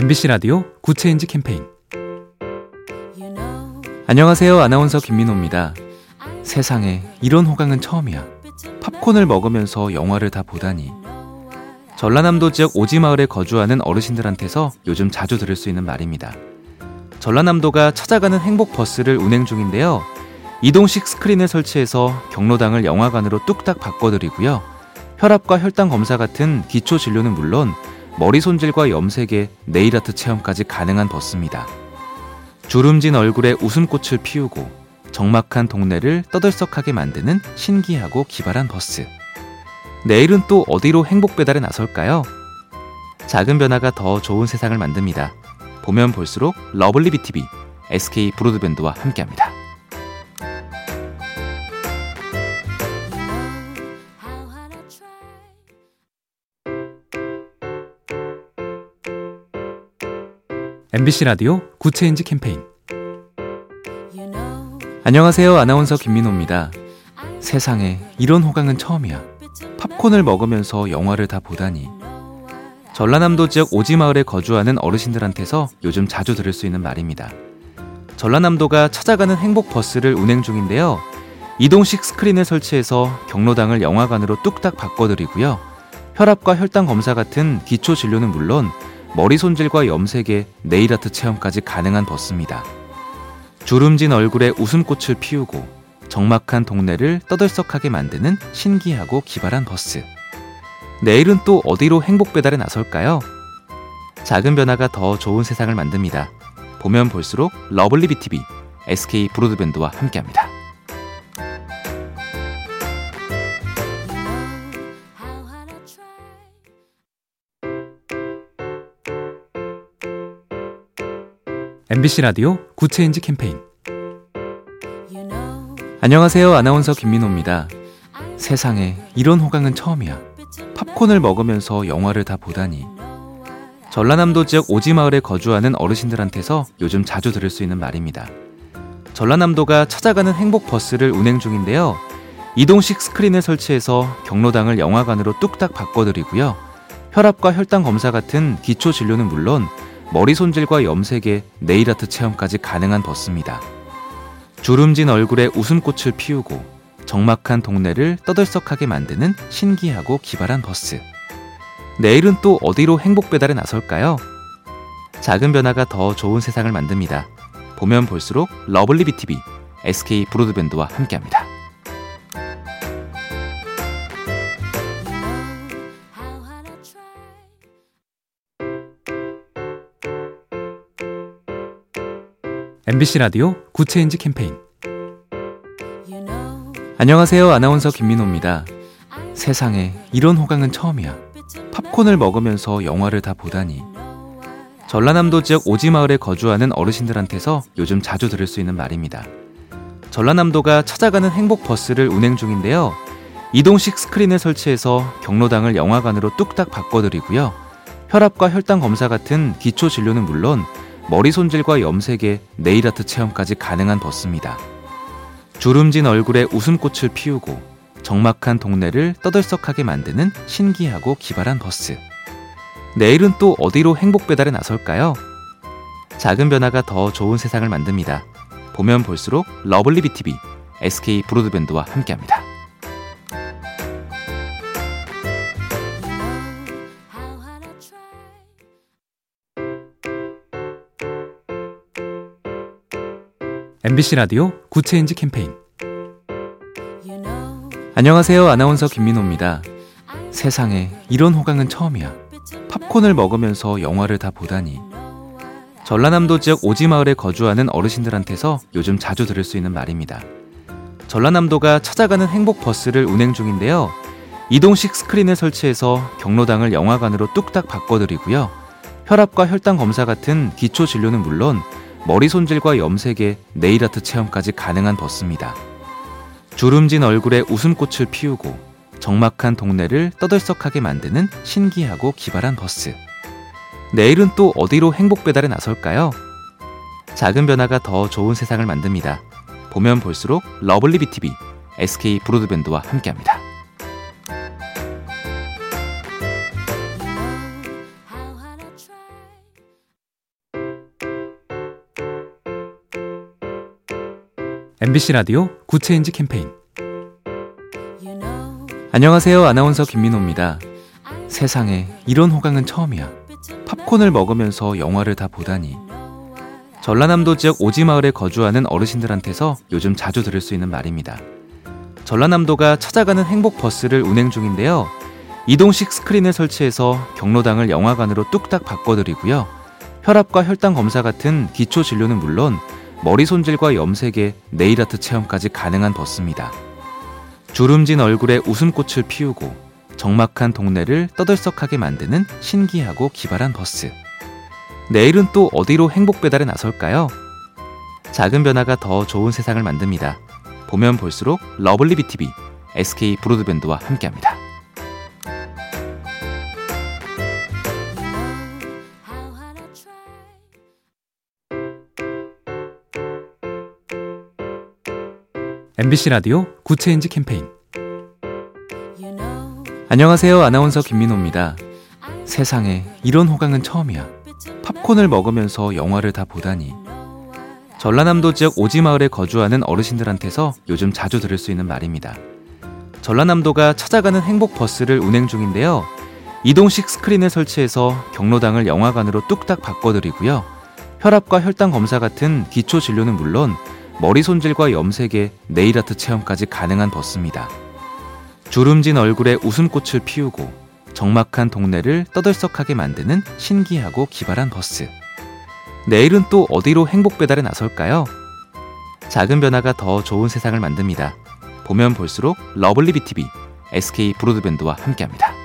MBC 라디오 Good Change 캠페인 안녕하세요. 아나운서 김민호입니다. 세상에 이런 호강은 처음이야. 팝콘을 먹으면서 영화를 다 보다니. 전라남도 지역 오지마을에 거주하는 어르신들한테서 요즘 자주 들을 수 있는 말입니다. 전라남도가 찾아가는 행복 버스를 운행 중인데요. 이동식 스크린을 설치해서 경로당을 영화관으로 뚝딱 바꿔드리고요. 혈압과 혈당 검사 같은 기초 진료는 물론 머리 손질과 염색에 네일아트 체험까지 가능한 버스입니다. 주름진 얼굴에 웃음꽃을 피우고 적막한 동네를 떠들썩하게 만드는 신기하고 기발한 버스. 내일은 또 어디로 행복 배달에 나설까요? 작은 변화가 더 좋은 세상을 만듭니다. 보면 볼수록 lovely B tv SK 브로드밴드와 함께합니다. MBC 라디오 Good Change 캠페인 안녕하세요. 아나운서 김민호입니다. 세상에 이런 호강은 처음이야. 팝콘을 먹으면서 영화를 다 보다니. 전라남도 지역 오지마을에 거주하는 어르신들한테서 요즘 자주 들을 수 있는 말입니다. 전라남도가 찾아가는 행복 버스를 운행 중인데요. 이동식 스크린을 설치해서 경로당을 영화관으로 뚝딱 바꿔드리고요. 혈압과 혈당 검사 같은 기초 진료는 물론 머리 손질과 염색에 네일아트 체험까지 가능한 버스입니다. 주름진 얼굴에 웃음꽃을 피우고 적막한 동네를 떠들썩하게 만드는 신기하고 기발한 버스. 내일은 또 어디로 행복 배달에 나설까요? 작은 변화가 더 좋은 세상을 만듭니다. 보면 볼수록 lovely B tv SK 브로드밴드와 함께합니다. MBC 라디오 Good Change 캠페인 안녕하세요. 아나운서 김민호입니다. 세상에 이런 호강은 처음이야. 팝콘을 먹으면서 영화를 다 보다니. 전라남도 지역 오지마을에 거주하는 어르신들한테서 요즘 자주 들을 수 있는 말입니다. 전라남도가 찾아가는 행복 버스를 운행 중인데요. 이동식 스크린을 설치해서 경로당을 영화관으로 뚝딱 바꿔드리고요. 혈압과 혈당 검사 같은 기초 진료는 물론 머리 손질과 염색에 네일아트 체험까지 가능한 버스입니다. 주름진 얼굴에 웃음꽃을 피우고 적막한 동네를 떠들썩하게 만드는 신기하고 기발한 버스. 내일은 또 어디로 행복 배달에 나설까요? 작은 변화가 더 좋은 세상을 만듭니다. 보면 볼수록 lovely B tv SK 브로드밴드와 함께합니다. MBC 라디오 Good Change 캠페인 안녕하세요. 아나운서 김민호입니다. 세상에 이런 호강은 처음이야. 팝콘을 먹으면서 영화를 다 보다니. 전라남도 지역 오지마을에 거주하는 어르신들한테서 요즘 자주 들을 수 있는 말입니다. 전라남도가 찾아가는 행복 버스를 운행 중인데요. 이동식 스크린을 설치해서 경로당을 영화관으로 뚝딱 바꿔드리고요. 혈압과 혈당 검사 같은 기초 진료는 물론 머리 손질과 염색에 네일아트 체험까지 가능한 버스입니다. 주름진 얼굴에 웃음꽃을 피우고 적막한 동네를 떠들썩하게 만드는 신기하고 기발한 버스. 내일은 또 어디로 행복 배달에 나설까요? 작은 변화가 더 좋은 세상을 만듭니다. 보면 볼수록 lovely B tv SK 브로드밴드와 함께합니다. MBC 라디오 Good Change 캠페인 안녕하세요. 아나운서 김민호입니다. 세상에 이런 호강은 처음이야. 팝콘을 먹으면서 영화를 다 보다니. 전라남도 지역 오지마을에 거주하는 어르신들한테서 요즘 자주 들을 수 있는 말입니다. 전라남도가 찾아가는 행복 버스를 운행 중인데요. 이동식 스크린을 설치해서 경로당을 영화관으로 뚝딱 바꿔드리고요. 혈압과 혈당 검사 같은 기초 진료는 물론 머리 손질과 염색에 네일아트 체험까지 가능한 버스입니다. 주름진 얼굴에 웃음꽃을 피우고 적막한 동네를 떠들썩하게 만드는 신기하고 기발한 버스. 내일은 또 어디로 행복 배달에 나설까요? 작은 변화가 더 좋은 세상을 만듭니다. 보면 볼수록 lovely B tv SK 브로드밴드와 함께합니다. MBC 라디오 Good Change 캠페인 안녕하세요. 아나운서 김민호입니다. 세상에 이런 호강은 처음이야. 팝콘을 먹으면서 영화를 다 보다니. 전라남도 지역 오지마을에 거주하는 어르신들한테서 요즘 자주 들을 수 있는 말입니다. 전라남도가 찾아가는 행복 버스를 운행 중인데요. 이동식 스크린을 설치해서 경로당을 영화관으로 뚝딱 바꿔드리고요. 혈압과 혈당 검사 같은 기초 진료는 물론 머리 손질과 염색에 네일아트 체험까지 가능한 버스입니다. 주름진 얼굴에 웃음꽃을 피우고 적막한 동네를 떠들썩하게 만드는 신기하고 기발한 버스. 내일은 또 어디로 행복 배달에 나설까요? 작은 변화가 더 좋은 세상을 만듭니다. 보면 볼수록 lovely B tv SK 브로드밴드와 함께합니다. MBC 라디오 Good Change 캠페인 안녕하세요. 아나운서 김민호입니다. 세상에 이런 호강은 처음이야. 팝콘을 먹으면서 영화를 다 보다니. 전라남도 지역 오지마을에 거주하는 어르신들한테서 요즘 자주 들을 수 있는 말입니다. 전라남도가 찾아가는 행복 버스를 운행 중인데요. 이동식 스크린을 설치해서 경로당을 영화관으로 뚝딱 바꿔드리고요. 혈압과 혈당 검사 같은 기초 진료는 물론 머리 손질과 염색에 네일아트 체험까지 가능한 버스입니다. 주름진 얼굴에 웃음꽃을 피우고 적막한 동네를 떠들썩하게 만드는 신기하고 기발한 버스. 내일은 또 어디로 행복 배달에 나설까요? 작은 변화가 더 좋은 세상을 만듭니다. 보면 볼수록 lovely B tv SK 브로드밴드와 함께합니다.